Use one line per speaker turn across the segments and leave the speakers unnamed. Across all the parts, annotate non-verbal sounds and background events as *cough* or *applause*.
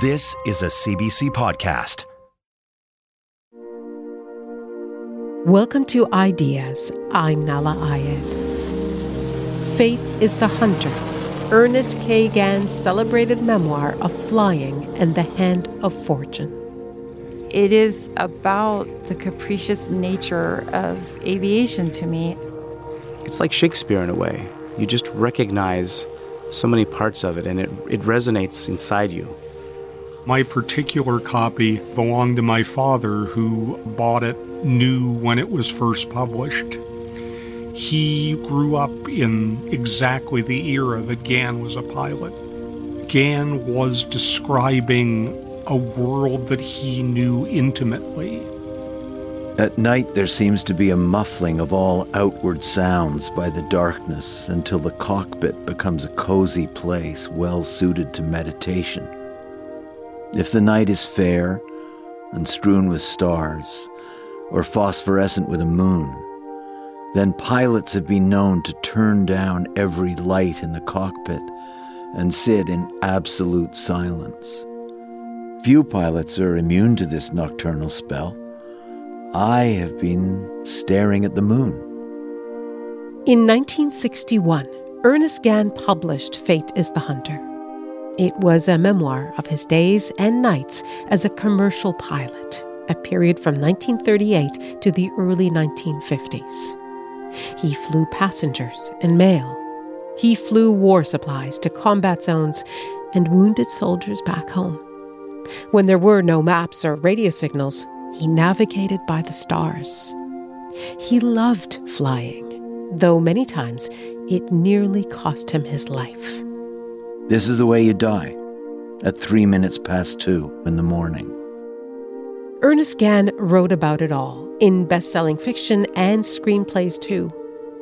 This is a CBC podcast.
Welcome to Ideas. I'm Nahlah Ayed. Fate is the Hunter, Ernest K. Gann's celebrated memoir of flying and the hand of fortune.
It is about the capricious nature of aviation to me.
It's like Shakespeare in a way. You just recognize so many parts of it and it, it resonates inside you.
My particular copy belonged to my father, who bought it new when it was first published. He grew up in exactly the era that Gann was a pilot. Gann was describing a world that he knew intimately.
At night, there seems to be a muffling of all outward sounds by the darkness until the cockpit becomes a cozy place well suited to meditation. If the night is fair and strewn with stars, or phosphorescent with a moon, then pilots have been known to turn down every light in the cockpit and sit in absolute silence. Few pilots are immune to this nocturnal spell. I have been staring at the moon.
In 1961, Ernest Gann published Fate is the Hunter. It was a memoir of his days and nights as a commercial pilot, a period from 1938 to the early 1950s. He flew passengers and mail. He flew war supplies to combat zones and wounded soldiers back home. When there were no maps or radio signals, he navigated by the stars. He loved flying, though many times it nearly cost him his life.
This is the way you die at three minutes past two in the morning.
Ernest Gann wrote about it all in best selling fiction and screenplays too.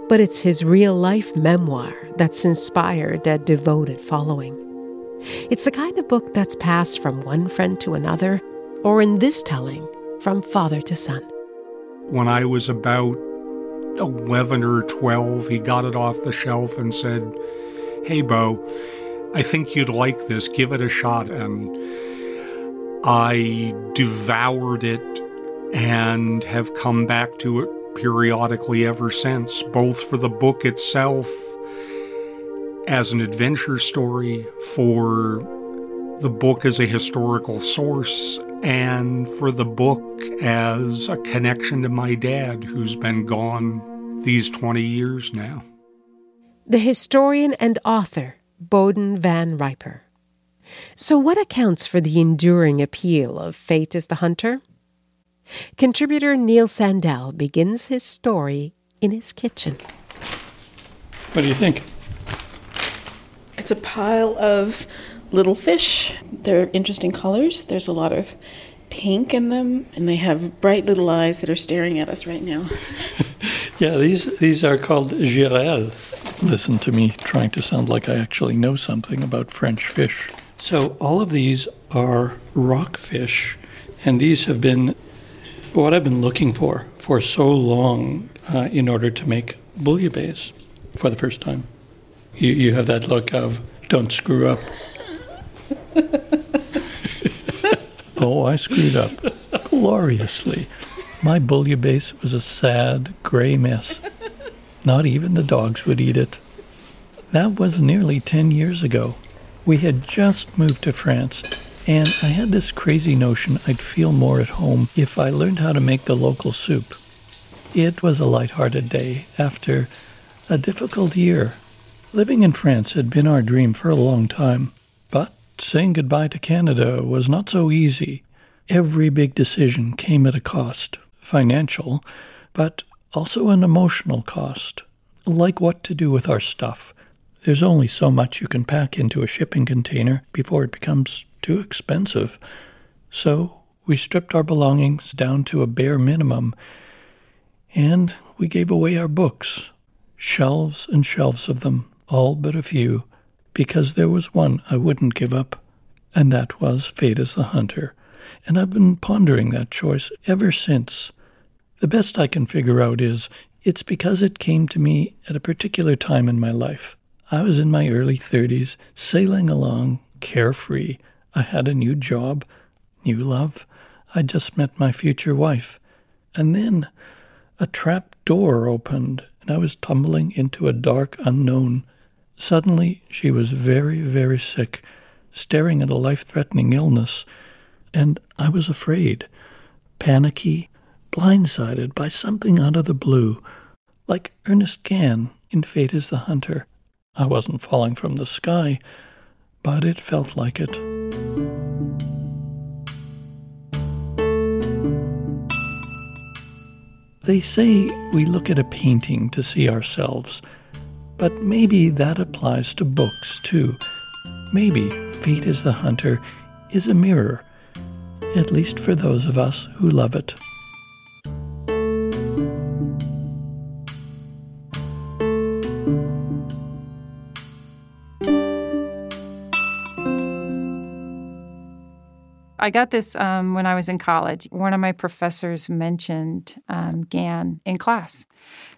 But it's his real life memoir that's inspired a devoted following. It's the kind of book that's passed from one friend to another, or in this telling, from father to son.
When I was about 11 or 12, he got it off the shelf and said, Hey, Bo, I think you'd like this. Give it a shot. And I devoured it and have come back to it periodically ever since, both for the book itself as an adventure story, for the book as a historical source, and for the book as a connection to my dad, who's been gone these 20 years now.
The historian and author Bowdoin Van Riper. So, what accounts for the enduring appeal of Fate is the Hunter? Contributor Neil Sandell begins his story in his kitchen.
What do you think?
It's a pile of little fish. They're interesting colors. There's a lot of pink in them, and they have bright little eyes that are staring at us right now. *laughs*
yeah, these these are called girelles. Listen to me trying to sound like I actually know something about French fish. So all of these are rockfish, and these have been what I've been looking for for so long uh, in order to make bouillabaisse for the first time. You, you have that look of don't screw up. *laughs* oh, I screwed up gloriously. My bouillabaisse was a sad, gray mess. Not even the dogs would eat it. That was nearly 10 years ago. We had just moved to France, and I had this crazy notion I'd feel more at home if I learned how to make the local soup. It was a light-hearted day after a difficult year. Living in France had been our dream for a long time, but saying goodbye to Canada was not so easy. Every big decision came at a cost, financial, but also an emotional cost, like what to do with our stuff. There's only so much you can pack into a shipping container before it becomes too expensive. So we stripped our belongings down to a bare minimum, and we gave away our books, shelves and shelves of them, all but a few, because there was one I wouldn't give up, and that was Fate is the Hunter. And I've been pondering that choice ever since. The best I can figure out is it's because it came to me at a particular time in my life. I was in my early 30s, sailing along, carefree. I had a new job, new love. I'd just met my future wife. And then a trap door opened, and I was tumbling into a dark unknown. Suddenly, she was very, very sick, staring at a life threatening illness, and I was afraid, panicky, blindsided by something out of the blue, like Ernest Gann in Fate is the Hunter. I wasn't falling from the sky, but it felt like it. They say we look at a painting to see ourselves, but maybe that applies to books too. Maybe Fate is the Hunter is a mirror, at least for those of us who love it.
I got this um, when I was in college. One of my professors mentioned um, Gann in class.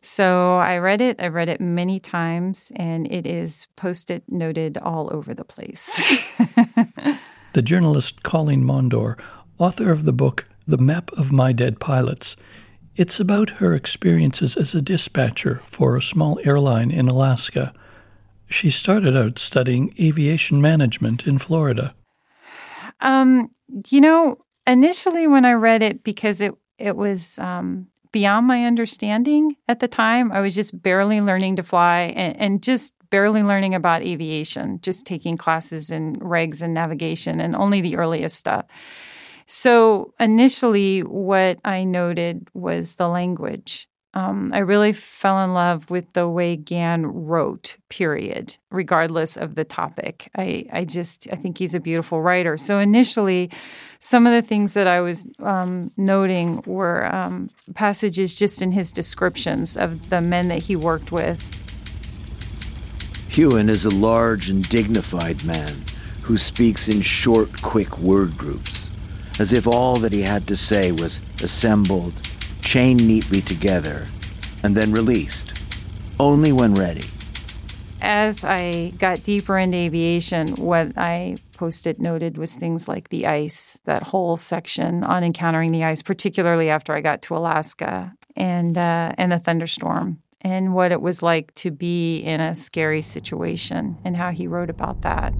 So I read it. I read it many times, and it is post it noted all over the place. *laughs*
the journalist Colleen Mondor, author of the book The Map of My Dead Pilots, it's about her experiences as a dispatcher for a small airline in Alaska. She started out studying aviation management in Florida.
Um, you know, initially when I read it, because it it was um, beyond my understanding at the time, I was just barely learning to fly and, and just barely learning about aviation, just taking classes in regs and navigation and only the earliest stuff. So initially, what I noted was the language um, I really fell in love with the way Gann wrote, period, regardless of the topic. I, I just, I think he's a beautiful writer. So initially, some of the things that I was um, noting were um, passages just in his descriptions of the men that he worked with.
Hewen is a large and dignified man who speaks in short, quick word groups, as if all that he had to say was assembled chained neatly together, and then released, only when ready.
As I got deeper into aviation, what I posted noted was things like the ice, that whole section on encountering the ice, particularly after I got to Alaska, and uh, and the thunderstorm, and what it was like to be in a scary situation, and how he wrote about that.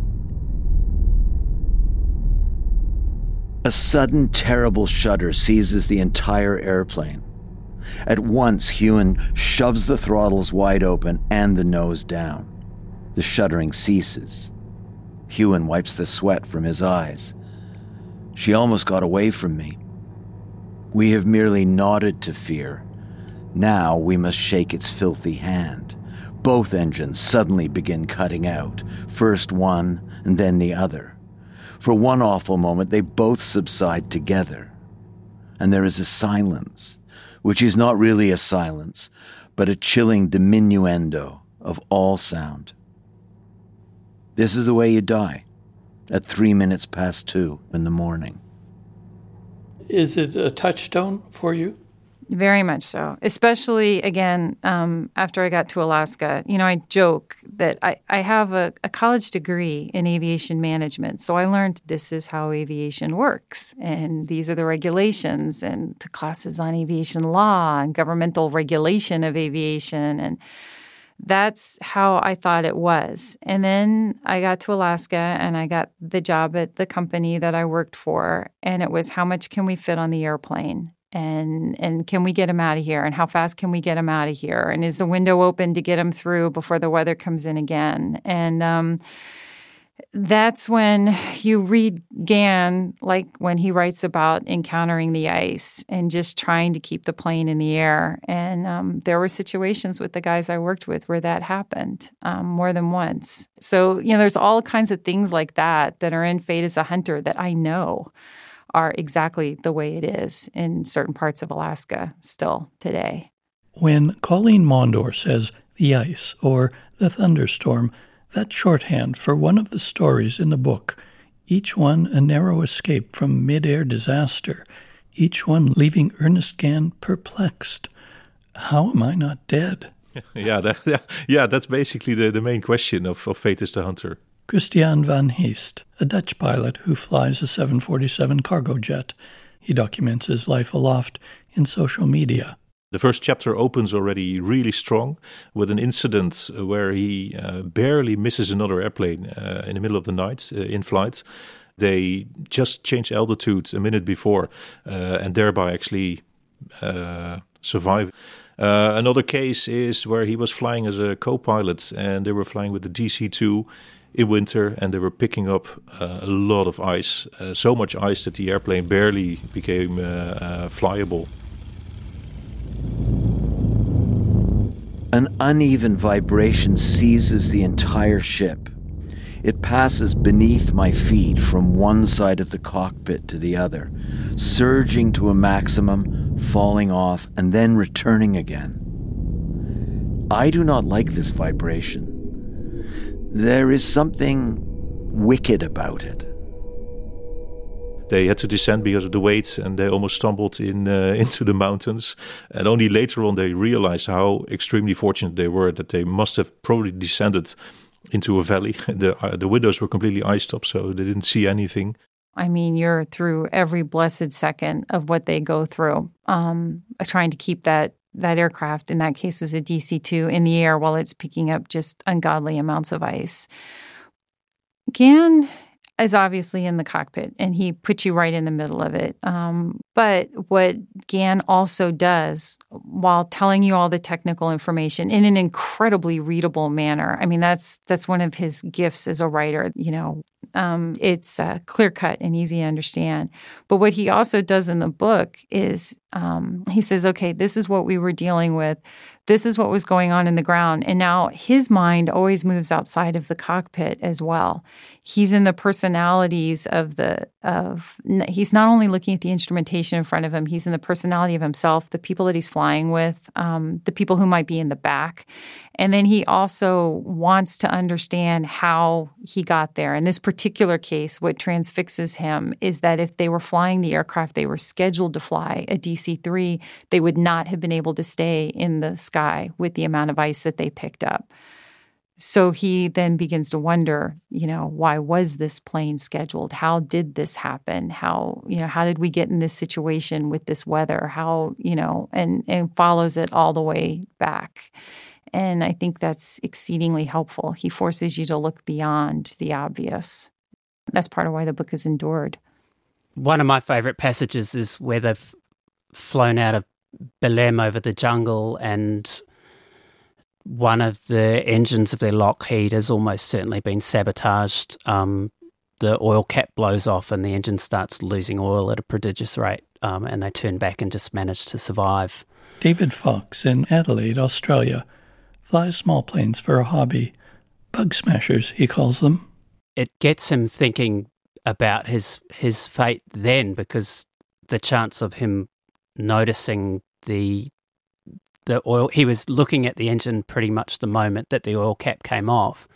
A sudden, terrible shudder seizes the entire airplane. At once, Hewen shoves the throttles wide open and the nose down. The shuddering ceases. Hewen wipes the sweat from his eyes. She almost got away from me. We have merely nodded to fear. Now we must shake its filthy hand. Both engines suddenly begin cutting out, first one and then the other. For one awful moment, they both subside together. And there is a silence, which is not really a silence, but a chilling diminuendo of all sound. This is the way you die at three minutes past two in the morning.
Is it a touchstone for you?
Very much so. Especially again, um, after I got to Alaska. You know, I joke that I, I have a, a, college degree in aviation management. So I learned this is how aviation works. And these are the regulations and to classes on aviation law and governmental regulation of aviation. And that's how I thought it was. And then I got to Alaska and I got the job at the company that I worked for. And it was how much can we fit on the airplane? And and can we get him out of here and how fast can we get him out of here and is the window open to get him through before the weather comes in again and um, that's when you read Gann, like when he writes about encountering the ice and just trying to keep the plane in the air. And um, there were situations with the guys I worked with where that happened um, more than once. So, you know, there's all kinds of things like that that are in Fate as a Hunter that I know are exactly the way it is in certain parts of Alaska still today.
When Colleen Mondor says the ice or the thunderstorm, that's shorthand for one of the stories in the book, each one a narrow escape from mid-air disaster, each one leaving Ernest Gann perplexed. How am I not dead? *laughs*
yeah, that, yeah, that's basically the, the main question of, of Fate is the Hunter.
Christiaan van Heijst, a Dutch pilot who flies a 747 cargo jet. He documents his life aloft in social media.
The first chapter opens already really strong with an incident where he uh, barely misses another airplane uh, in the middle of the night uh, in flight. They just changed altitude a minute before uh, and thereby actually uh, survive. Uh, another case is where he was flying as a co pilot and they were flying with the DC 2 in winter and they were picking up uh, a lot of ice, uh, so much ice that the airplane barely became uh, flyable.
An uneven vibration seizes the entire ship. It passes beneath my feet from one side of the cockpit to the other, surging to a maximum, falling off, and then returning again. I do not like this vibration. There is something wicked about it.
They had to descend because of the weight, and they almost stumbled in uh, *laughs* into the mountains. And only later on they realized how extremely fortunate they were that they must have probably descended into a valley. *laughs* The uh, the windows were completely iced up, so they didn't see anything.
I mean, you're through every blessed second of what they go through, um, trying to keep that that aircraft, in that case, is a DC two, in the air while it's picking up just ungodly amounts of ice. Gann is obviously in the cockpit and he puts you right in the middle of it. Um, but what Gann also does while telling you all the technical information in an incredibly readable manner, I mean, that's that's one of his gifts as a writer. You know, um, it's uh, clear cut and easy to understand. But what he also does in the book is um, he says, okay, this is what we were dealing with this is what was going on in the ground. And now his mind always moves outside of the cockpit as well. He's in the personalities of the of he's not only looking at the instrumentation in front of him, he's in the personality of himself, the people that he's flying with, um, the people who might be in the back. And then he also wants to understand how he got there. In this particular case, what transfixes him is that if they were flying the aircraft they were scheduled to fly, a DC 3, they would not have been able to stay in the sky with the amount of ice that they picked up. So he then begins to wonder, you know, why was this plane scheduled? How did this happen? How, you know, how did we get in this situation with this weather? How, you know, and and follows it all the way back. And I think that's exceedingly helpful. He forces you to look beyond the obvious. That's part of why the book is endured.
One of my favorite passages is where they've flown out of Belém over the jungle and one of the engines of their Lockheed has almost certainly been sabotaged. Um, the oil cap blows off and the engine starts losing oil at a prodigious rate, um, and they turn back and just manage to survive.
David Fox in Adelaide, Australia, flies small planes for a hobby. Bug smashers, he calls them.
It gets him thinking about his his fate then, because the chance of him noticing the the oil he was looking at the engine pretty much the moment that the oil cap came off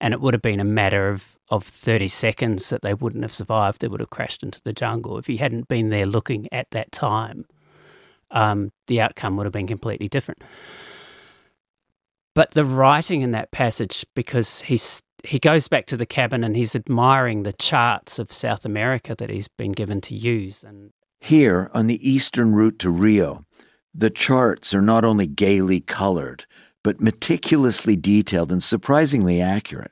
and it would have been a matter of of 30 seconds that they wouldn't have survived they would have crashed into the jungle if he hadn't been there looking at that time um, the outcome would have been completely different but the writing in that passage because he's he goes back to the cabin and he's admiring the charts of South America that he's been given to use and
here on the eastern route to Rio the charts are not only gaily colored, but meticulously detailed and surprisingly accurate.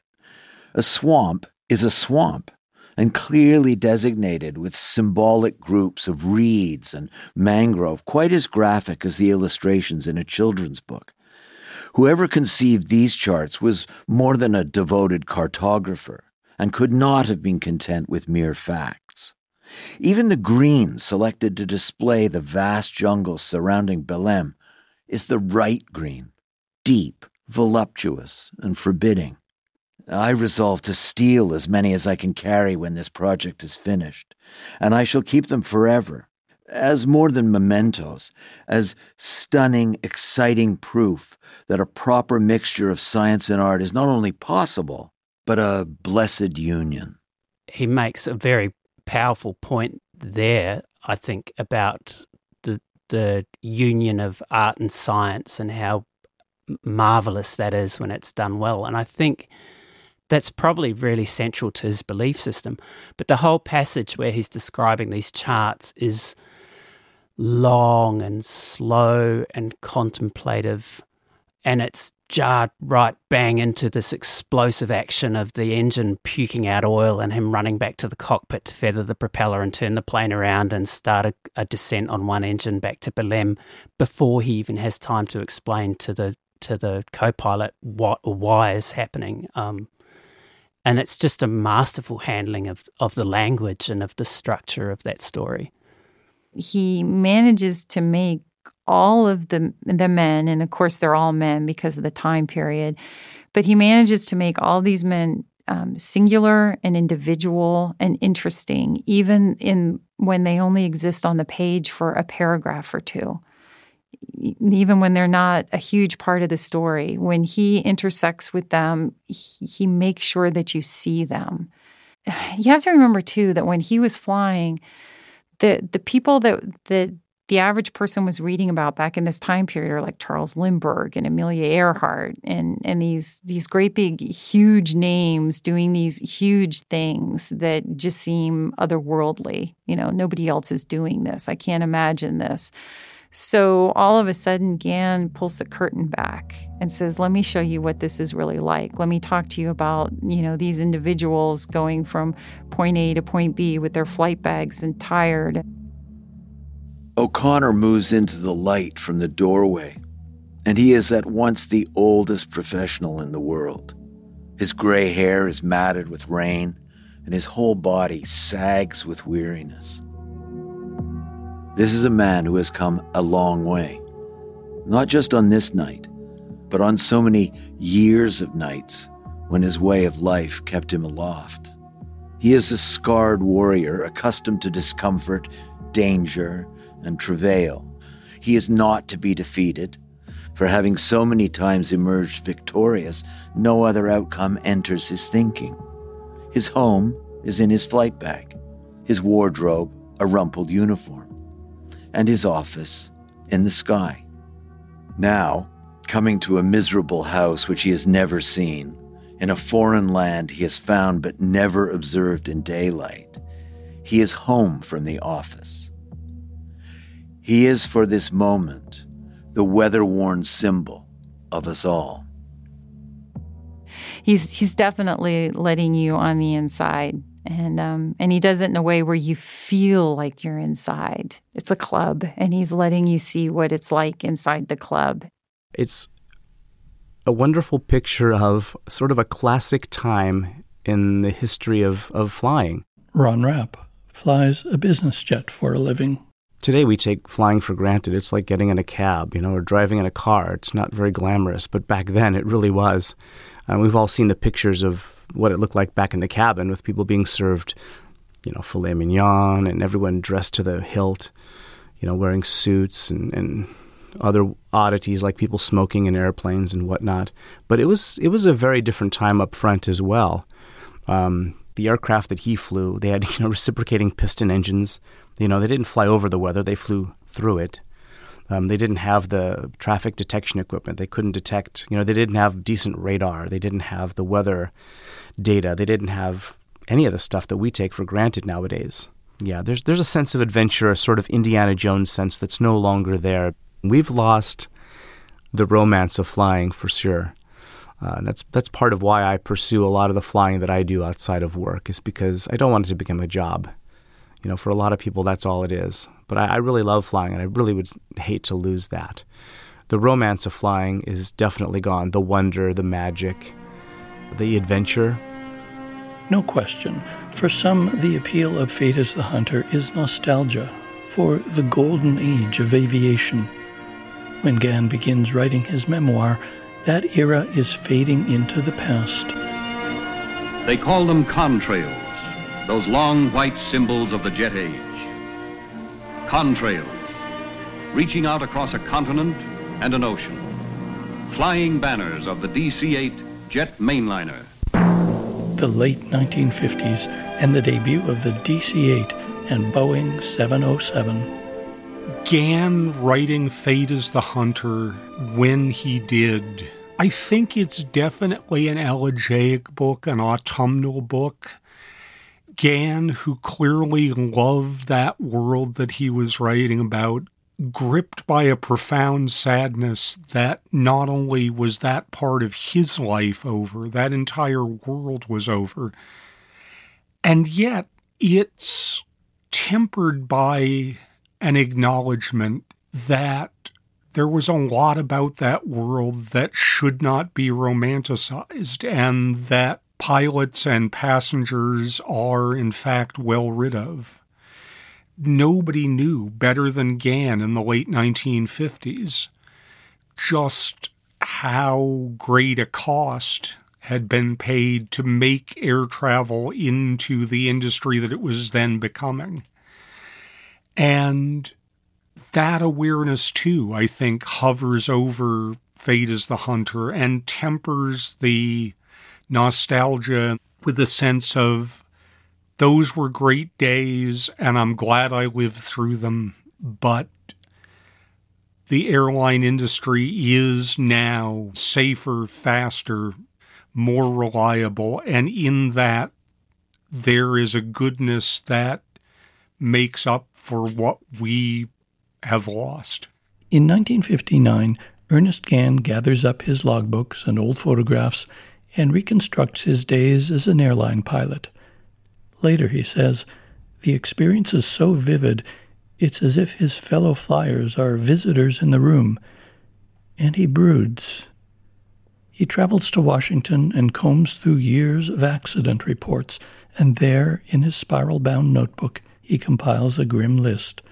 A swamp is a swamp and clearly designated with symbolic groups of reeds and mangrove, quite as graphic as the illustrations in a children's book. Whoever conceived these charts was more than a devoted cartographer. and could not have been content with mere facts. Even the green selected to display the vast jungle surrounding Belém is the right green, deep, voluptuous, and forbidding. I resolve to steal as many as I can carry when this project is finished, and I shall keep them forever, as more than mementos, as stunning, exciting proof that a proper mixture of science and art is not only possible, but a blessed union.
He makes a very powerful point there, I think, about the the union of art and science and how marvelous that is when it's done well. And I think that's probably really central to his belief system. But the whole passage where he's describing these charts is long and slow and contemplative, and it's jarred right bang into this explosive action of the engine puking out oil and him running back to the cockpit to feather the propeller and turn the plane around and start a, a descent on one engine back to Belém before he even has time to explain to the to the co-pilot what or why is happening. Um, and it's just a masterful handling of, of the language and of the structure of that story.
He manages to make all of the the men, and of course they're all men because of the time period, but he manages to make all these men um, singular and individual and interesting, even in when they only exist on the page for a paragraph or two. Even when they're not a huge part of the story, when he intersects with them, he, he makes sure that you see them. *sighs* You have to remember too that when he was flying, the the people that that the average person was reading about back in this time period are like Charles Lindbergh and Amelia Earhart and and these these great big huge names doing these huge things that just seem otherworldly. You know, nobody else is doing this. I can't imagine this. So all of a sudden, Gann pulls the curtain back and says, "Let me show you what this is really like. Let me talk to you about, you know, these individuals going from point A to point B with their flight bags and tired."
O'Connor moves into the light from the doorway, and he is at once the oldest professional in the world. His gray hair is matted with rain, and his whole body sags with weariness. This is a man who has come a long way, not just on this night, but on so many years of nights when his way of life kept him aloft. He is a scarred warrior accustomed to discomfort, danger, and travail. He is not to be defeated. For having so many times emerged victorious, no other outcome enters his thinking. His home is in his flight bag, his wardrobe, a rumpled uniform, and his office in the sky. Now, coming to a miserable house which he has never seen, in a foreign land he has found but never observed in daylight, he is home from the office. He is for this moment the weather worn symbol of us all.
He's he's definitely letting you on the inside, and um, and he does it in a way where you feel like you're inside. It's a club, and he's letting you see what it's like inside the club.
It's a wonderful picture of sort of a classic time in the history of, of flying.
Ron Rapp flies a business jet for a living.
Today we take flying for granted. It's like getting in a cab, you know, or driving in a car. It's not very glamorous, but back then it really was. Uh, we've all seen the pictures of what it looked like back in the cabin with people being served, you know, filet mignon and everyone dressed to the hilt, you know, wearing suits and, and other oddities like people smoking in airplanes and whatnot. But it was it was a very different time up front as well. Um, the aircraft that he flew, they had *laughs* you know reciprocating piston engines. You know, they didn't fly over the weather; they flew through it. Um, they didn't have the traffic detection equipment. They couldn't detect. You know, they didn't have decent radar. They didn't have the weather data. They didn't have any of the stuff that we take for granted nowadays. Yeah, there's there's a sense of adventure, a sort of Indiana Jones sense that's no longer there. We've lost the romance of flying for sure. Uh, that's that's part of why I pursue a lot of the flying that I do outside of work is because I don't want it to become a job. You know, for a lot of people, that's all it is. But I, I really love flying, and I really would hate to lose that. The romance of flying is definitely gone. The wonder, the magic, the adventure.
No question, for some, the appeal of Fate as the Hunter is nostalgia for the golden age of aviation. When Gann begins writing his memoir, that era is fading into the past.
They call them contrails, those long white symbols of the jet age. Contrails, reaching out across a continent and an ocean. Flying banners of the DC-8 jet mainliner.
The late 1950s and the debut of the DC-8 and Boeing 707.
Gann writing Fate as the Hunter when he did. I think it's definitely an elegiac book, an autumnal book. Gann, who clearly loved that world that he was writing about, gripped by a profound sadness that not only was that part of his life over, that entire world was over, and yet it's tempered by an acknowledgement that there was a lot about that world that should not be romanticized and that pilots and passengers are, in fact, well rid of. Nobody knew better than Gann in the late 1950s just how great a cost had been paid to make air travel into the industry that it was then becoming. And that awareness, too, I think, hovers over Fate as the Hunter and tempers the nostalgia with a sense of those were great days and I'm glad I lived through them, but the airline industry is now safer, faster, more reliable, and in that there is a goodness that makes up for what we have lost.
In 1959, Ernest Gann gathers up his logbooks and old photographs and reconstructs his days as an airline pilot. Later, he says, the experience is so vivid, it's as if his fellow flyers are visitors in the room. And he broods. He travels to Washington and combs through years of accident reports, and there, in his spiral bound notebook, he compiles a grim list.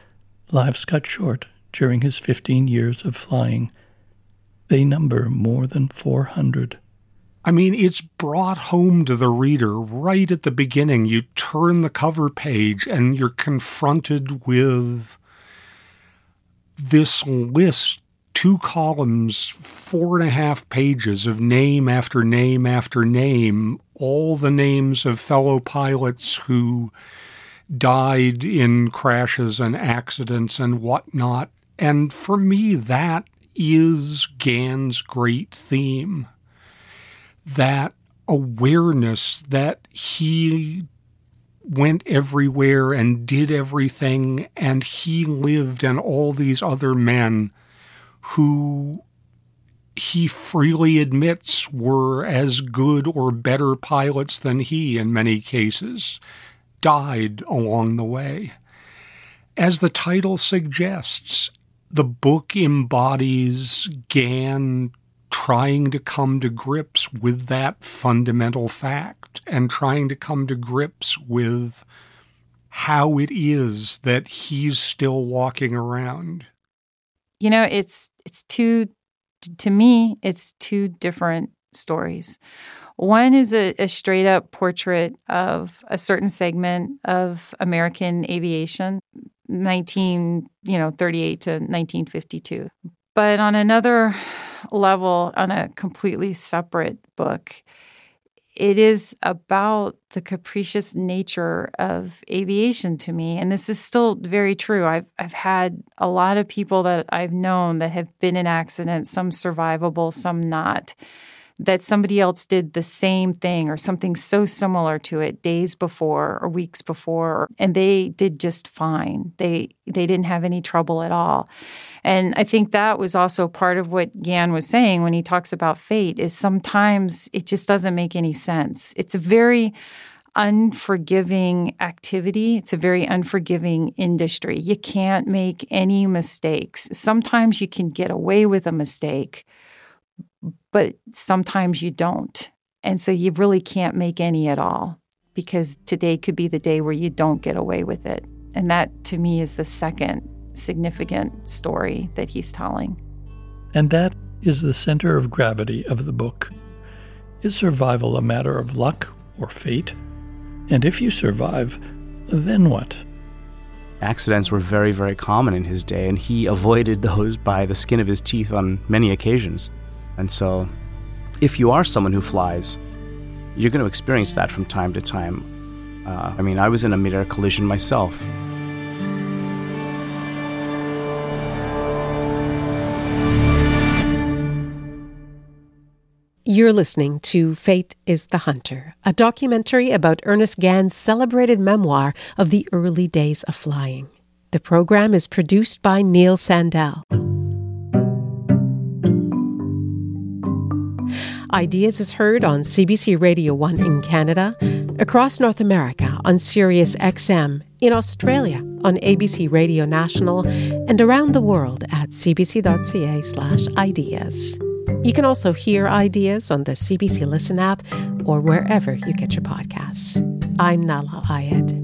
Lives cut short during his 15 years of flying. They number more than 400.
I mean, it's brought home to the reader right at the beginning. You turn the cover page and you're confronted with this list, two columns, four and a half pages of name after name after name, all the names of fellow pilots who died in crashes and accidents and whatnot. And for me, that is Gann's great theme that awareness that he went everywhere and did everything, and he lived, and all these other men who he freely admits were as good or better pilots than he in many cases, died along the way. As the title suggests, the book embodies Gann trying to come to grips with that fundamental fact and trying to come to grips with how it is that he's still walking around.
You know, it's it's two to me, it's two different stories. One is a, a, straight up portrait of a certain segment of American aviation, 19, you know, 38 to 1952. But on another level, on a completely separate book, it is about the capricious nature of aviation to me. And this is still very true. I've, I've had a lot of people that I've known that have been in accidents, some survivable, some not that somebody else did the same thing or something so similar to it days before or weeks before and they did just fine they they didn't have any trouble at all and i think that was also part of what Gann was saying when he talks about fate is sometimes it just doesn't make any sense it's a very unforgiving activity. It's a very unforgiving industry. You can't make any mistakes. Sometimes you can get away with a mistake, but sometimes you don't. And so you really can't make any at all. because today could be the day where you don't get away with it. And that to me is the second significant story that he's telling.
And that is the center of gravity of the book. Is survival a matter of luck or fate? And if you survive, then what?
Accidents were very, very common in his day, and he avoided those by the skin of his teeth on many occasions. And so, if you are someone who flies, you're going to experience that from time to time. Uh, I mean, I was in a mid-air collision myself.
You're listening to Fate is the Hunter, a documentary about Ernest Gann's celebrated memoir of the early days of flying. The program is produced by Neil Sandell. Ideas is heard on CBC Radio 1 in Canada, across North America on Sirius XM, in Australia on ABC Radio National, and around the world at cbc.ca/slash ideas. You can also hear ideas on the CBC Listen app or wherever you get your podcasts. I'm Nahlah Ayed.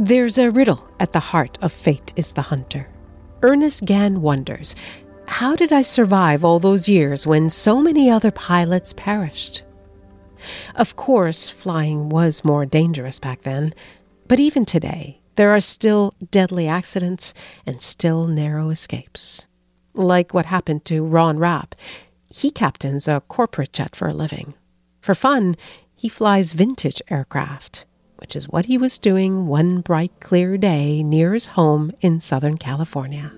There's a riddle at the heart of Fate is the Hunter. Ernest Gann wonders how did I survive all those years when so many other pilots perished? Of course, flying was more dangerous back then, but even today, there are still deadly accidents and still narrow escapes. Like what happened to Ron Rapp. He captains a corporate jet for a living. For fun, he flies vintage aircraft which is what he was doing one bright, clear day near his home in Southern California.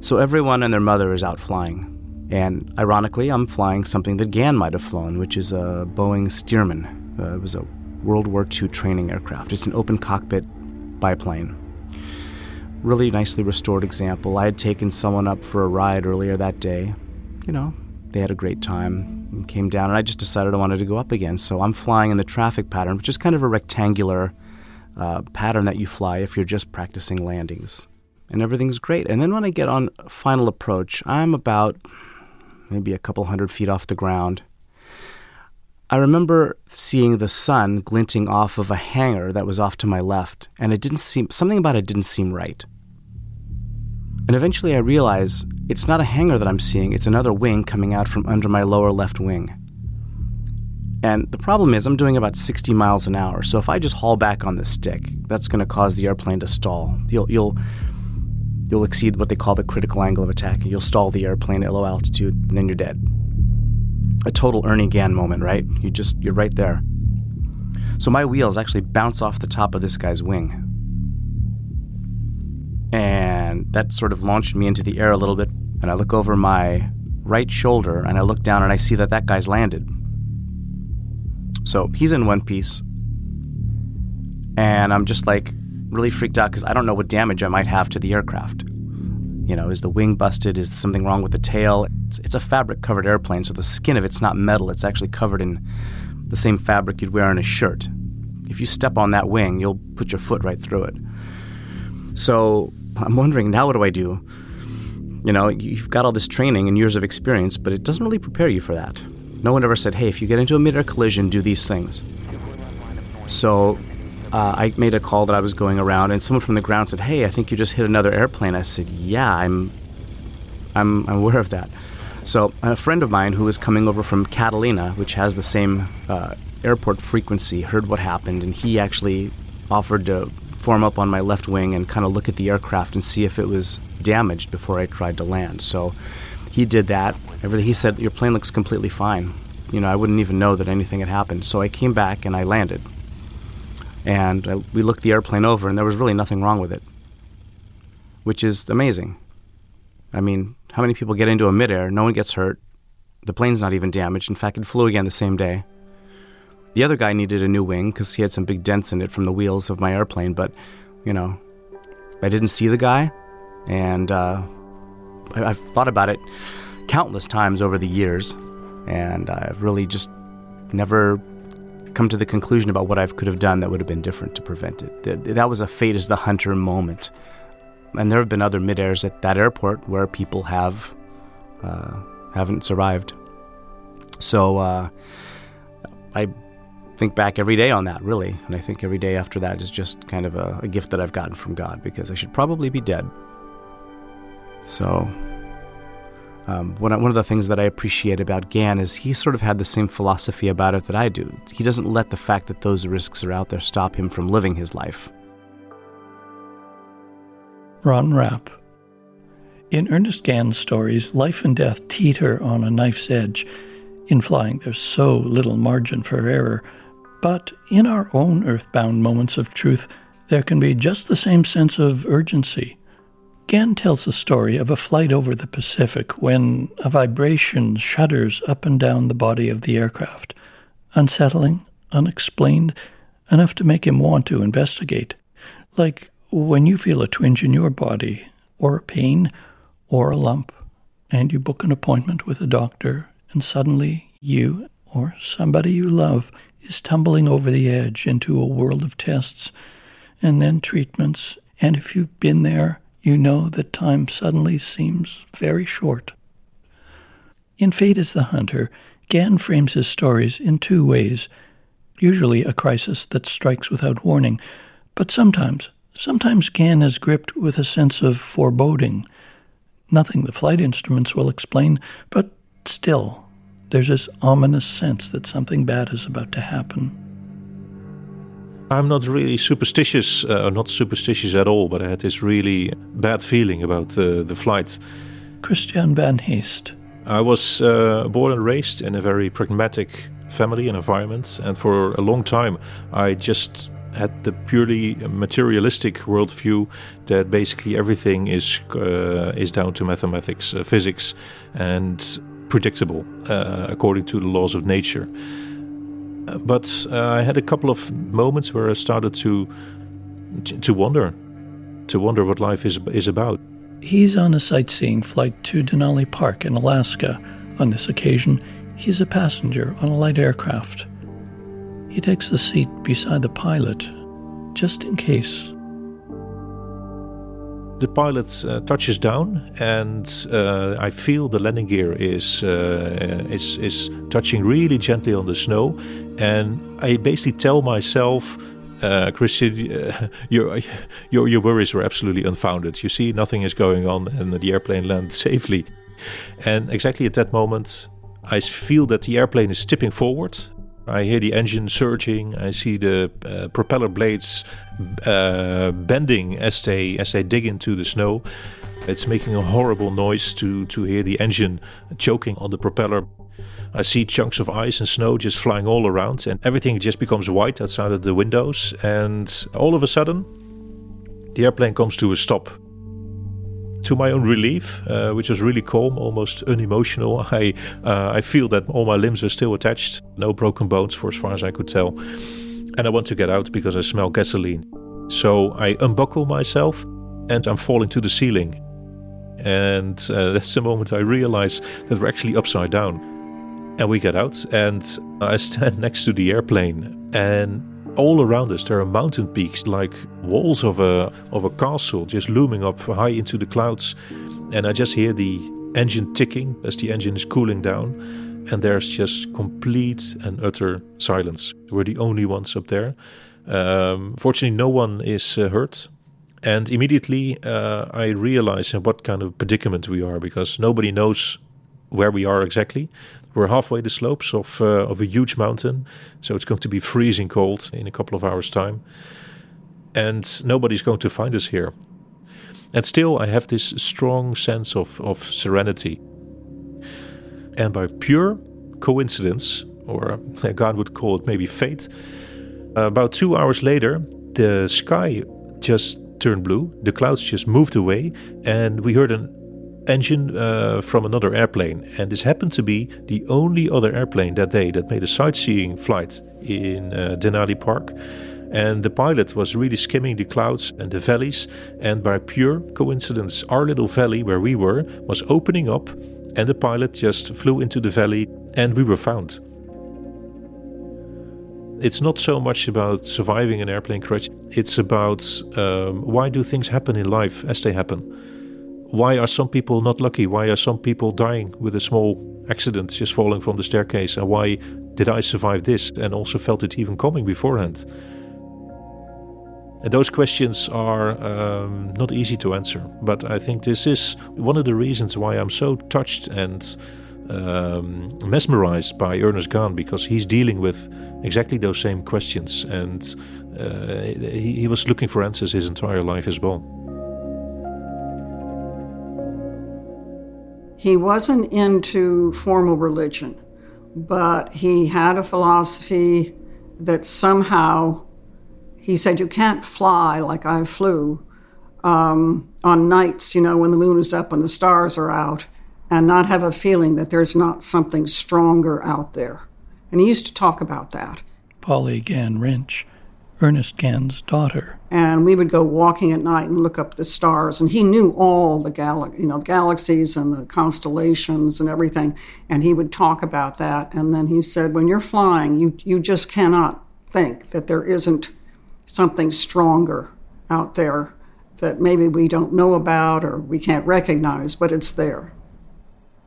So everyone and their mother is out flying. And ironically, I'm flying something that Gann might have flown, which is a Boeing Stearman. Uh, it was a World War II training aircraft. It's an open cockpit biplane. Really nicely restored example. I had taken someone up for a ride earlier that day. You know, they had a great time and came down, and I just decided I wanted to go up again. So I'm flying in the traffic pattern, which is kind of a rectangular uh, pattern that you fly if you're just practicing landings. And everything's great. And then when I get on final approach, I'm about maybe a couple hundred feet off the ground. I remember seeing the sun glinting off of a hangar that was off to my left, and it didn't seem something about it didn't seem right. And eventually I realize it's not a hanger that I'm seeing, it's another wing coming out from under my lower left wing. And the problem is, I'm doing about 60 miles an hour, so if I just haul back on the stick, that's going to cause the airplane to stall. You'll, you'll, you'll exceed what they call the critical angle of attack, and you'll stall the airplane at low altitude, and then you're dead. A total Ernie Gann moment, right? You just, you're right there. So my wheels actually bounce off the top of this guy's wing. And that sort of launched me into the air a little bit. And I look over my right shoulder and I look down and I see that that guy's landed. So he's in one piece. And I'm just like really freaked out because I don't know what damage I might have to the aircraft. You know, is the wing busted? Is something wrong with the tail? It's, it's a fabric covered airplane, so the skin of it's not metal. It's actually covered in the same fabric you'd wear on a shirt. If you step on that wing, you'll put your foot right through it. So I'm wondering now what do I do? You know, you've got all this training and years of experience, but it doesn't really prepare you for that. No one ever said, hey, if you get into a mid-air collision, do these things. So uh, I made a call that I was going around, and someone from the ground said, hey, I think you just hit another airplane. I said, yeah, I'm, I'm, I'm aware of that. So a friend of mine who was coming over from Catalina, which has the same uh, airport frequency, heard what happened, and he actually offered to form up on my left wing and kind of look at the aircraft and see if it was damaged before I tried to land. So he did that. Everything he said, your plane looks completely fine. You know, I wouldn't even know that anything had happened. So I came back and I landed. And I, we looked the airplane over, and there was really nothing wrong with it, which is amazing. I mean, How many people get into a midair? No one gets hurt. The plane's not even damaged. In fact, it flew again the same day. The other guy needed a new wing because he had some big dents in it from the wheels of my airplane, but, you know, I didn't see the guy, and uh, I've thought about it countless times over the years, and I've really just never come to the conclusion about what I could have done that would have been different to prevent it. That was a fate as the hunter moment. And there have been other midairs at that airport where people have uh, haven't survived. So uh, I think back every day on that, really. And I think every day after that is just kind of a, a gift that I've gotten from God because I should probably be dead. So um, one, one of the things that I appreciate about Gann is he sort of had the same philosophy about it that I do. He doesn't let the fact that those risks are out there stop him from living his life.
Ron Rapp. In Ernest Gann's stories, life and death teeter on a knife's edge. In flying, there's so little margin for error. But in our own earthbound moments of truth, there can be just the same sense of urgency. Gann tells the story of a flight over the Pacific when a vibration shudders up and down the body of the aircraft, unsettling, unexplained, enough to make him want to investigate. Like when you feel a twinge in your body, or a pain, or a lump, and you book an appointment with a doctor, and suddenly you, or somebody you love, is tumbling over the edge into a world of tests, and then treatments, and if you've been there, you know that time suddenly seems very short. In Fate is the Hunter, Gann frames his stories in two ways usually a crisis that strikes without warning, but sometimes, sometimes Gann is gripped with a sense of foreboding. Nothing the flight instruments will explain, but still, there's this ominous sense that something bad is about to happen.
I'm not really superstitious, uh, not superstitious at all, but I had this really bad feeling about uh, the flight.
Christiaan van Heijst.
I was uh, born and raised in a very pragmatic family and environment, and for a long time I just had the purely materialistic worldview that basically everything is uh, is down to mathematics, uh, physics, and predictable uh, according to the laws of nature. But uh, I had a couple of moments where I started to to wonder, to wonder what life is is about.
He's on a sightseeing flight to Denali Park in Alaska. On this occasion, he's a passenger on a light aircraft. He takes a seat beside the pilot, just in case.
The pilot uh, touches down, and uh, I feel the landing gear is uh, is is touching really gently on the snow, and I basically tell myself, uh, Christiaan, *laughs* your, your your worries were absolutely unfounded. You see, nothing is going on, and the airplane landed *laughs* safely. And exactly at that moment, I feel that the airplane is tipping forward. I hear the engine surging. I see the uh, propeller blades uh, bending as they as they dig into the snow. It's making a horrible noise to to hear the engine choking on the propeller. I see chunks of ice and snow just flying all around, and everything just becomes white outside of the windows. And all of a sudden, the airplane comes to a stop. To my own relief, uh, which was really calm, almost unemotional, *laughs* I uh, I feel that all my limbs are still attached, no broken bones, for as far as I could tell. And I want to get out because I smell gasoline. So I unbuckle myself, and I'm falling to the ceiling. And uh, *laughs* that's the moment I realize that we're actually upside down. And we get out, and I stand *laughs* next to the airplane, and all around us there are mountain peaks like walls of a of a castle just looming up high into the clouds. And i just hear the engine ticking as the engine is cooling down. And there's just complete and utter silence. We're the only ones up there. Um, fortunately no one is uh, hurt. And immediately uh, i realize in what kind of predicament we are because nobody knows where we are exactly. We're halfway the slopes of uh, of a huge mountain, so it's going to be freezing cold in a couple of hours' time, and nobody's going to find us here. And still, I have this strong sense of of serenity. And by pure coincidence, or *laughs* God would call it maybe fate, about two hours later, the sky just turned blue, the clouds just moved away, and we heard an engine uh, from another airplane. And this happened to be the only other airplane that day that made a sightseeing flight in uh, Denali Park. And the pilot was really skimming the clouds and the valleys. And by pure coincidence, our little valley where we were was opening up, and the pilot just flew into the valley, and we were found. It's not so much about surviving an airplane crash, it's about um, why do things happen in life as they happen? Why are some people not lucky? Why are some people dying with a small accident, just falling from the staircase? And why did I survive this and also felt it even coming beforehand? Those questions are um, not easy to answer, but I think this is one of the reasons why I'm so touched and um, mesmerized by Ernest Gann because he's dealing with exactly those same questions and uh, he, he was looking for answers his entire life as well.
He wasn't into formal religion, but he had a philosophy that somehow he said, You can't fly like I flew um, on nights, you know, when the moon is up and the stars are out, and not have a feeling that there's not something stronger out there. And he used to talk about that.
Polly Gann Wrench, Ernest Gann's daughter.
And we would go walking at night and look up the stars, and he knew all the gal- you know, the galaxies and the constellations and everything. And he would talk about that. And then he said, when you're flying, you you just cannot think that there isn't something stronger out there that maybe we don't know about or we can't recognize, but it's there.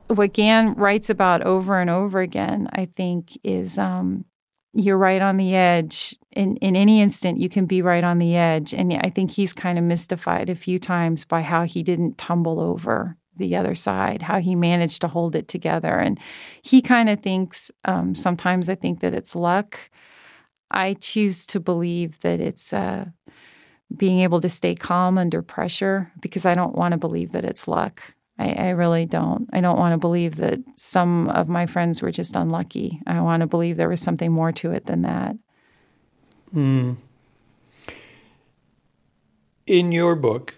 What Gann writes about over and over again, I think, is um, you're right on the edge. In in any instant, you can be right on the edge, and I think he's kind of mystified a few times by how he didn't tumble over the other side, how he managed to hold it together, and he kind of thinks um, sometimes I think that it's luck I choose to believe that it's uh, being able to stay calm under pressure because I don't want to believe that it's luck. I, I really don't. I don't want to believe that some of my friends were just unlucky. I want to believe there was something more to it than that.
Mm. In your book,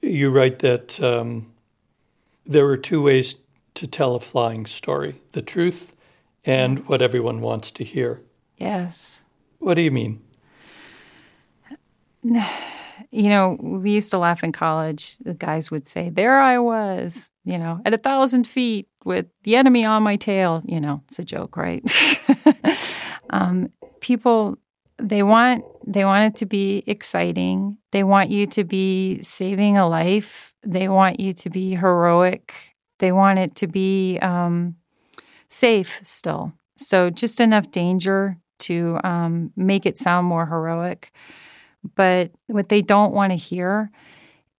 you write that um, there are two ways to tell a flying story the truth and what everyone wants to hear.
Yes.
What do you mean? *sighs*
You know, we used to laugh in college. The guys would say, There I was, you know, at a thousand feet with the enemy on my tail. You know, it's a joke, right? *laughs* um, people, they want they want it to be exciting. They want you to be saving a life. They want you to be heroic. They want it to be um, safe still. So just enough danger to um, make it sound more heroic. But what they don't want to hear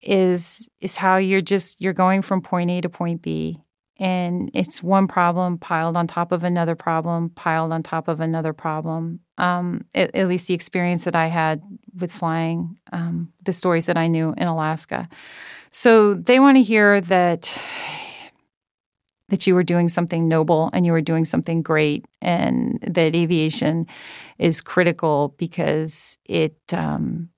is is how you're just you're going from point A to point B and it's one problem piled on top of another problem piled on top of another problem um, at, at, least the experience that i had with flying um, the stories that i knew in alaska so they want to hear that that you were doing something noble and you were doing something great, and that aviation is critical because it um,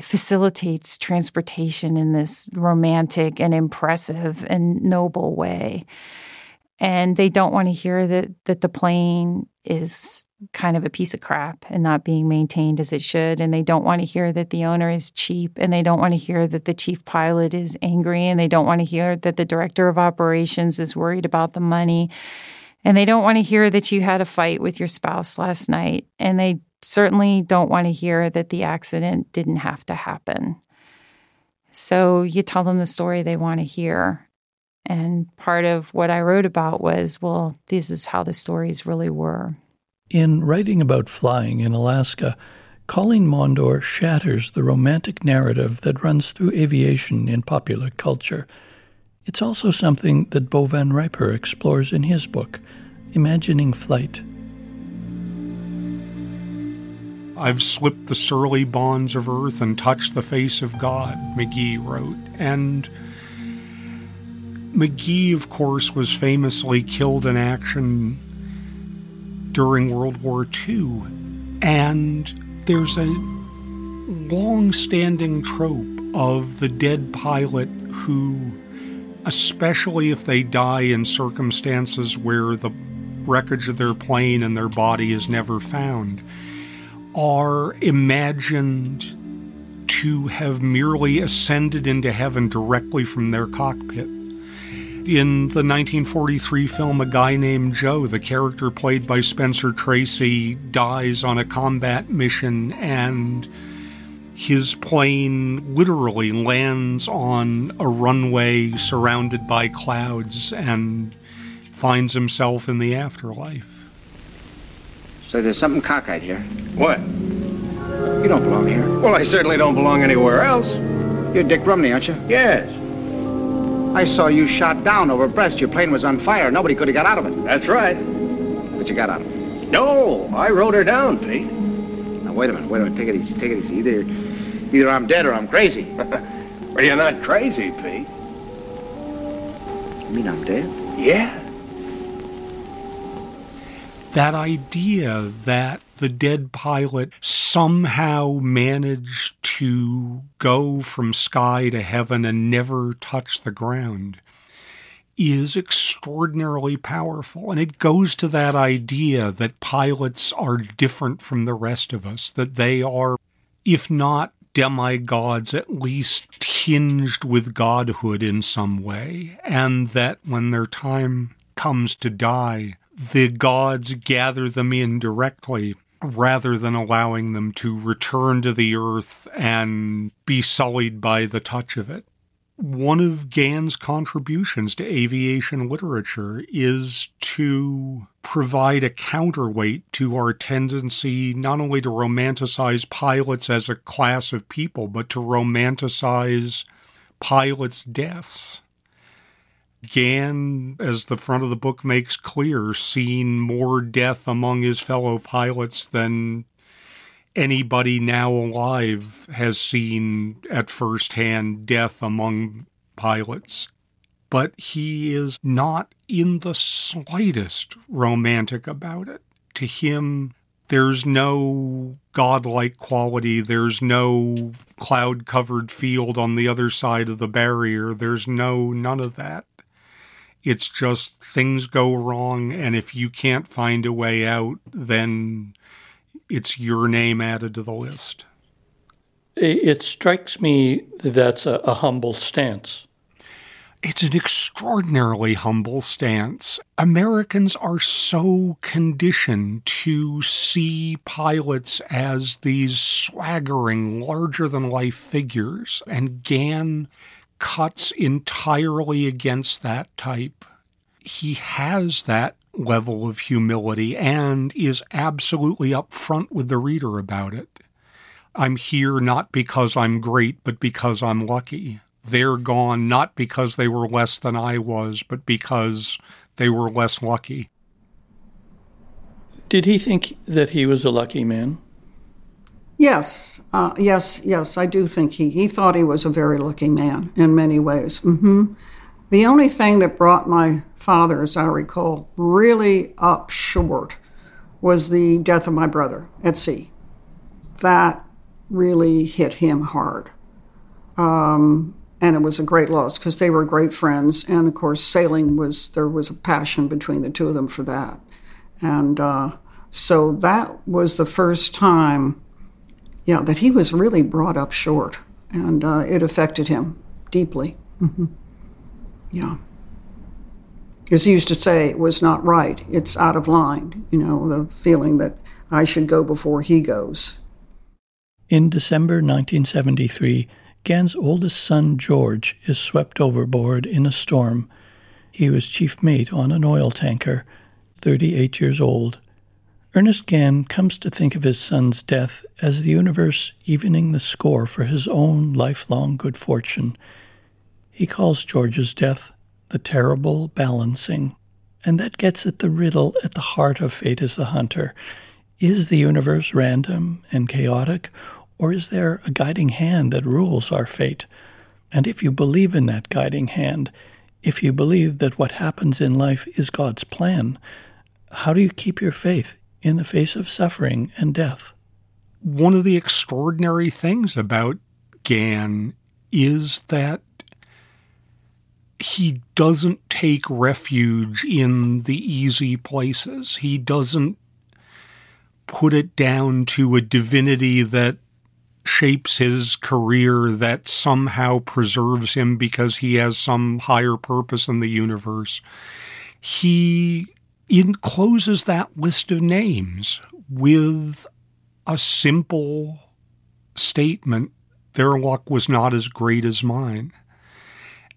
facilitates transportation in this romantic and impressive and noble way. And they don't want to hear that that the plane is kind of a piece of crap and not being maintained as it should. And they don't want to hear that the owner is cheap and they don't want to hear that the chief pilot is angry and they don't want to hear that the director of operations is worried about the money. And they don't want to hear that you had a fight with your spouse last night. And they certainly don't want to hear that the accident didn't have to happen. So you tell them the story they want to hear. And part of what I wrote about was well, this is how the stories really were.
In writing about flying in Alaska, Colleen Mondor shatters the romantic narrative that runs through aviation in popular culture. It's also something that Bo Van Riper explores in his book, Imagining Flight.
I've slipped the surly bonds of earth and touched the face of God, Magee wrote. And Magee, of course, was famously killed in action during World War II. And there's a long standing trope of the dead pilot who especially if they die in circumstances where the wreckage of their plane and their body is never found, are imagined to have merely ascended into heaven directly from their cockpit. In the 1943 film A Guy Named Joe, the character played by Spencer Tracy dies on a combat mission and his plane literally lands on a runway surrounded by clouds and finds himself in the afterlife.
So there's something cockeyed here. What? You don't belong here. Well, I certainly don't belong anywhere else. You're Dick Rumney, aren't you? Yes. I saw you shot down over Brest. Your plane was on fire. Nobody could have got out of it. That's right. But you got out of it. No, I rode her down, Pete. Now, wait a minute, wait a minute. Take it easy, take it easy. Either, either I'm dead or I'm crazy. *laughs* well, you're not crazy, Pete. You mean I'm dead? Yeah.
That idea that the dead pilot somehow managed to go from sky to heaven and never touch the ground is extraordinarily powerful. And it goes to that idea that pilots are different from the rest of us, that they are, if not demigods, at least tinged with godhood in some way, and that when their time comes to die, the gods gather them in directly rather than allowing them to return to the earth and be sullied by the touch of it. One of Gann's contributions to aviation literature is to provide a counterweight to our tendency not only to romanticize pilots as a class of people, but to romanticize pilots' deaths. Gann, as the front of the book makes clear, seen more death among his fellow pilots than anybody now alive has seen at first hand death among pilots. But he is not in the slightest romantic about it. To him, there's no godlike quality. There's no cloud covered field on the other side of the barrier. There's no, none of that. It's just things go wrong, and if you can't find a way out, then it's your name added to the list.
It strikes me that's a, a humble stance.
It's an extraordinarily humble stance. Americans are so conditioned to see pilots as these swaggering, larger than life figures, and Gann cuts entirely against that type. He has that level of humility and is absolutely upfront with the reader about it. I'm here not because I'm great, but because I'm lucky. They're gone not because they were less than I was, but because they were less lucky.
Did he think that he was a lucky man?
Yes, uh, yes, yes. I do think he he thought he was a very lucky man in many ways. Mm-hmm. The only thing that brought my father, as I recall, really up short was the death of my brother at sea. That really hit him hard. Um, and it was a great loss because they were great friends. And of course, sailing was, there was a passion between the two of them for that. And uh, so that was the first time yeah, that he was really brought up short, and uh, it affected him deeply. Mm-hmm. Yeah. As he used to say it was not right, it's out of line, you know, the feeling that I should go before he goes.
In December 1973, Gann's oldest son, George, is swept overboard in a storm. He was chief mate on an oil tanker, 38 years old. Ernest Gann comes to think of his son's death as the universe evening the score for his own lifelong good fortune. He calls George's death the terrible balancing, and that gets at the riddle at the heart of Fate is the Hunter. Is the universe random and chaotic, or is there a guiding hand that rules our fate? And if you believe in that guiding hand, if you believe that what happens in life is God's plan, how do you keep your faith in the face of suffering and death.
One of the extraordinary things about Gann is that he doesn't take refuge in the easy places. He doesn't put it down to a divinity that shapes his career that somehow preserves him because he has some higher purpose in the universe. He in closes that list of names with a simple statement their luck was not as great as mine.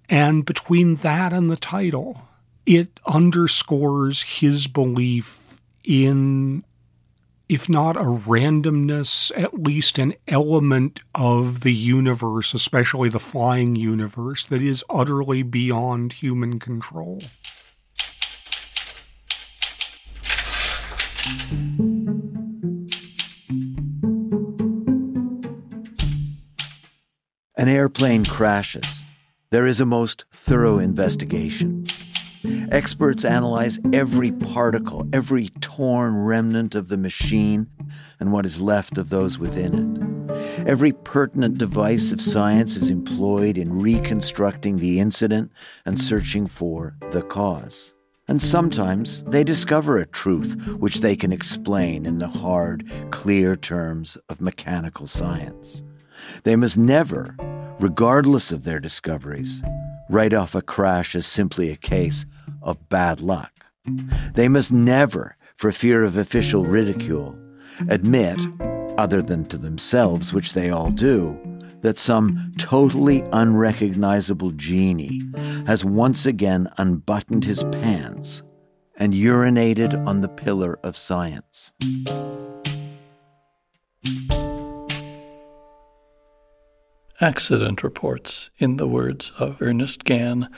And between that and the title, it underscores his belief in, if not a randomness, at least an element of the universe, especially the flying universe, that is utterly beyond human control.
An airplane crashes. There is a most thorough investigation. Experts analyze every particle, every torn remnant of the machine, and what is left of those within it. Every pertinent device of science is employed in reconstructing the incident and searching for the cause. And sometimes they discover a truth which they can explain in the hard, clear terms of mechanical science. They must never, regardless of their discoveries, write off a crash as simply a case of bad luck. They must never, for fear of official ridicule, admit, other than to themselves, which they all do, that some totally unrecognizable genie has once again unbuttoned his pants and urinated on the pillar of science.
accident reports, in the words of Ernest Gann.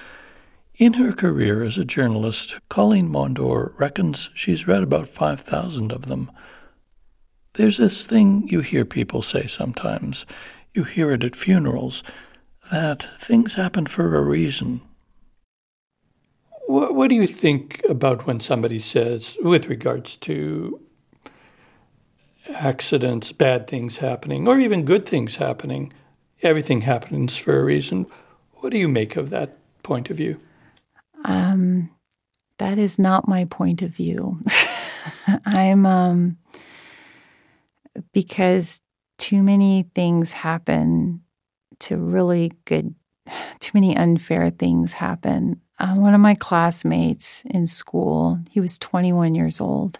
In her career as a journalist, Colleen Mondor reckons she's read about 5,000 of them. There's this thing you hear people say sometimes, you hear it at funerals, that things happen for a reason. What, what do you think about when somebody says, with regards to accidents, bad things happening, or even good things happening, everything happens for a reason. What do you make of that point of view?
Um, that is not my point of view. *laughs* I'm um, because too many things happen to really good, *sighs* too many unfair things happen. Uh, one of my classmates in school, he was 21 years old.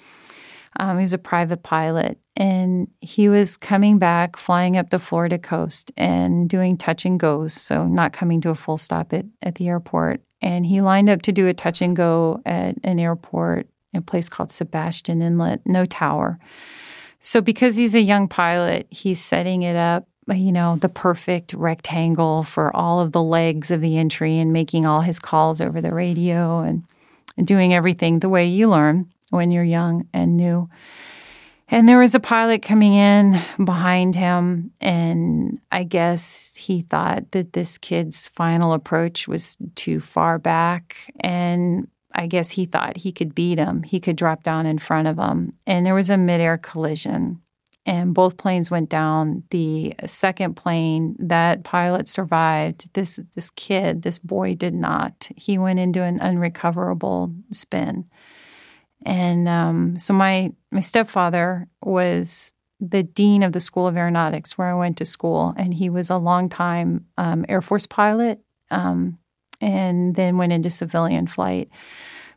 Um, he was a private pilot, and he was coming back, flying up the Florida coast and doing touch and goes, so not coming to a full stop at, at the airport. And he lined up to do a touch and go at an airport, a place called Sebastian Inlet, no tower. So, because he's a young pilot, he's setting it up, you know, the perfect rectangle for all of the legs of the entry and making all his calls over the radio and, doing everything the way you learn when you're young and new. And there was a pilot coming in behind him, and I guess he thought that this kid's final approach was too far back. And I guess he thought he could beat him, he could drop down in front of him. And there was a midair collision, and both planes went down. The second plane, that pilot survived. This, this kid, this boy did not. He went into an unrecoverable spin. And um, so my my stepfather was the dean of the School of Aeronautics where I went to school, and he was a longtime um, Air Force pilot, um, and then went into civilian flight.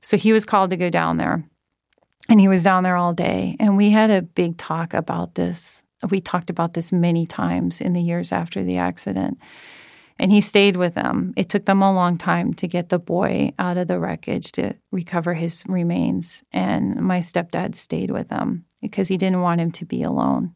So he was called to go down there, and he was down there all day. And we had a big talk about this. We talked about this many times in the years after the accident. And he stayed with them. It took them a long time to get the boy out of the wreckage to recover his remains. And my stepdad stayed with them because he didn't want him to be alone.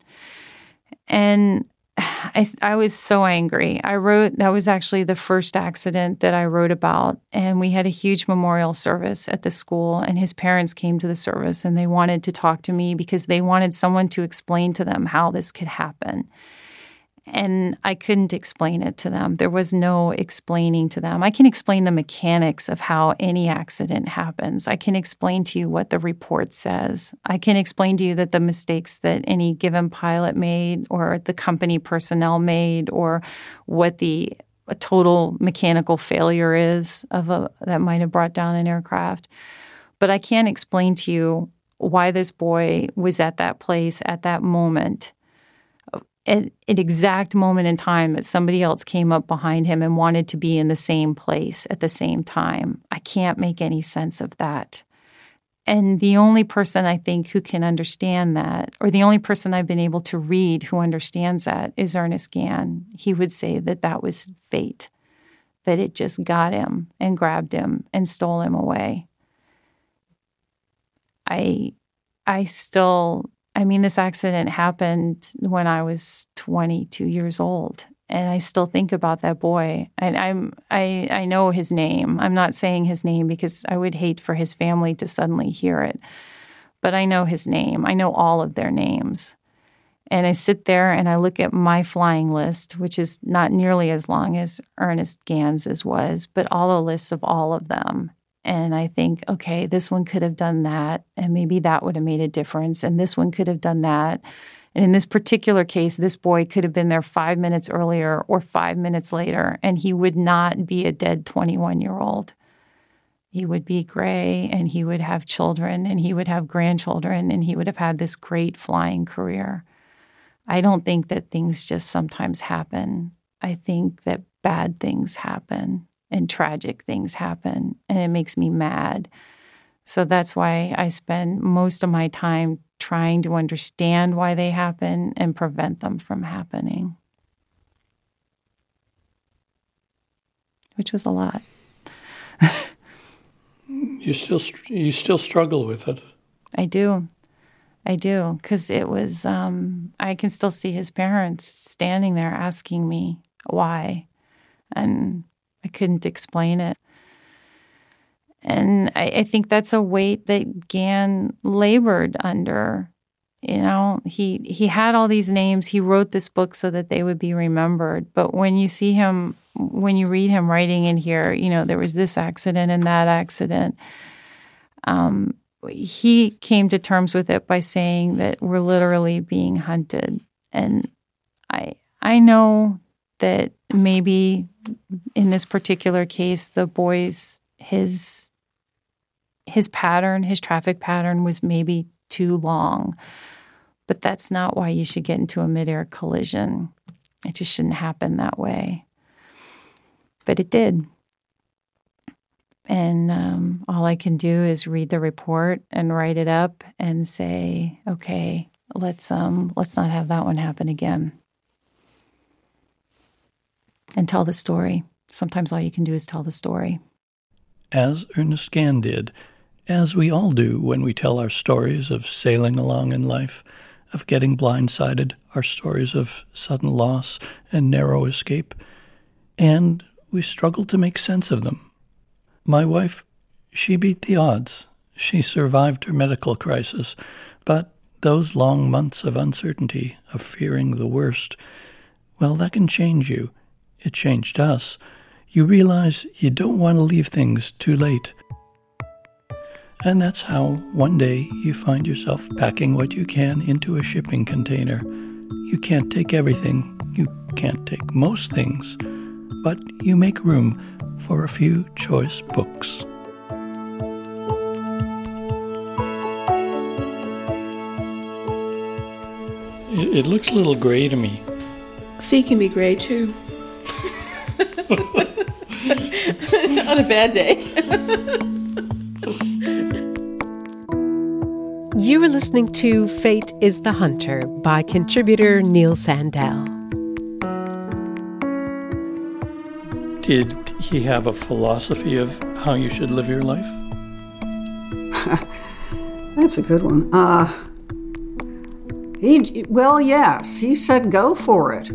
And I, I was so angry. I wrote, that was actually the first accident that I wrote about. And we had a huge memorial service at the school, and his parents came to the service and they wanted to talk to me because they wanted someone to explain to them how this could happen. And I couldn't explain it to them. There was no explaining to them. I can explain the mechanics of how any accident happens. I can explain to you what the report says. I can explain to you that the mistakes that any given pilot made or the company personnel made or what the total mechanical failure is of a that might have brought down an aircraft. But I can't explain to you why this boy was at that place at that moment at an exact moment in time that somebody else came up behind him and wanted to be in the same place at the same time. I can't make any sense of that. And the only person I think who can understand that, or the only person I've been able to read who understands that, is Ernest Gann. He would say that that was fate, that it just got him and grabbed him and stole him away. I, I still I mean, this accident happened when I was 22 years old, and I still think about that boy. And I'm I I know his name. I'm not saying his name because I would hate for his family to suddenly hear it. But I know his name. I know all of their names. And I sit there and I look at my flying list, which is not nearly as long as Ernest Gann's was, but all the lists of all of them and I think, okay, this one could have done that, and maybe that would have made a difference, and this one could have done that. And in this particular case, this boy could have been there five minutes earlier or five minutes later, and he would not be a dead 21 year old. He would be gray and he would have children and he would have grandchildren and he would have had this great flying career. I don't think that things just sometimes happen. I think that bad things happen and tragic things happen and it makes me mad. So that's why I spend most of my time trying to understand why they happen and prevent them from happening. Which was a lot. *laughs*
you still you still struggle with it.
I do. I do because it was. Um, I can still see his parents standing there asking me why, and I couldn't explain it. And I, I think that's a weight that Gann labored under. You know, he he had all these names. He wrote this book so that they would be remembered. But when you see him, when you read him writing in here, you know, there was this accident and that accident. Um, he came to terms with it by saying that we're literally being hunted, and I I know that maybe in this particular case, the boy's his his pattern, his traffic pattern was maybe too long. But that's not why you should get into a midair collision. It just shouldn't happen that way. But it did. And um, all I can do is read the report and write it up and say, okay, let's um, let's not have that one happen again and tell the story. Sometimes all you can do is tell the story.
As Ernest Gann did, as we all do when we tell our stories of sailing along in life, of getting blindsided, our stories of sudden loss and narrow escape, and we struggle to make sense of them. My wife, she beat the odds. She survived her medical crisis, but those long months of uncertainty, of fearing the worst, well, that can change you it changed us, you realize you don't want to leave things too late. And that's how one day you find yourself packing what you can into a shipping container. You can't take everything, you can't take most things, but you make room for a few choice books. It, looks a little gray to me.
Sea can be gray too. *laughs* a bad day.
you are listening to Fate is the Hunter by contributor Neil Sandell.
Did he have a philosophy of how you should live your life? *laughs*
That's a good one. Uh, he, well, yes, he said go for it.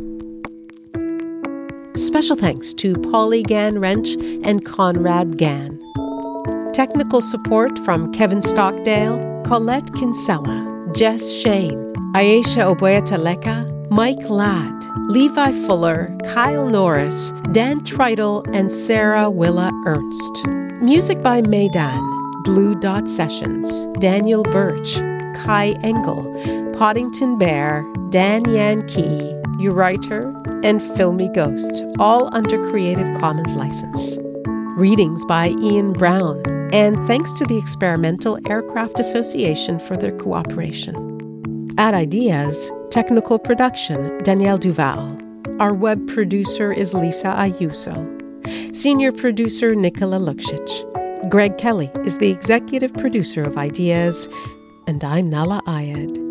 Special thanks to Polly Gann Wrench and Conrad Gann. Technical support from Kevin Stockdale, Colette Kinsella, Jess Shane, Ayesha Oboyataleka, Mike Ladd, Levi Fuller, Kyle Norris, Dan Tritle, and Sarah Willa Ernst. Music by Maydan, Blue Dot Sessions, Daniel Birch, Kai Engel, Poddington Bear, Dan Yan Key, your writer, and Filmy Ghost, all under Creative Commons license. Readings by Ian Brown, and thanks to the Experimental Aircraft Association for their cooperation. At Ideas, technical production Danielle Duval. Our web producer is Lisa Ayuso. Senior producer Nicola Lukšić. Greg Kelly is the executive producer of Ideas, and I'm Nahlah Ayed.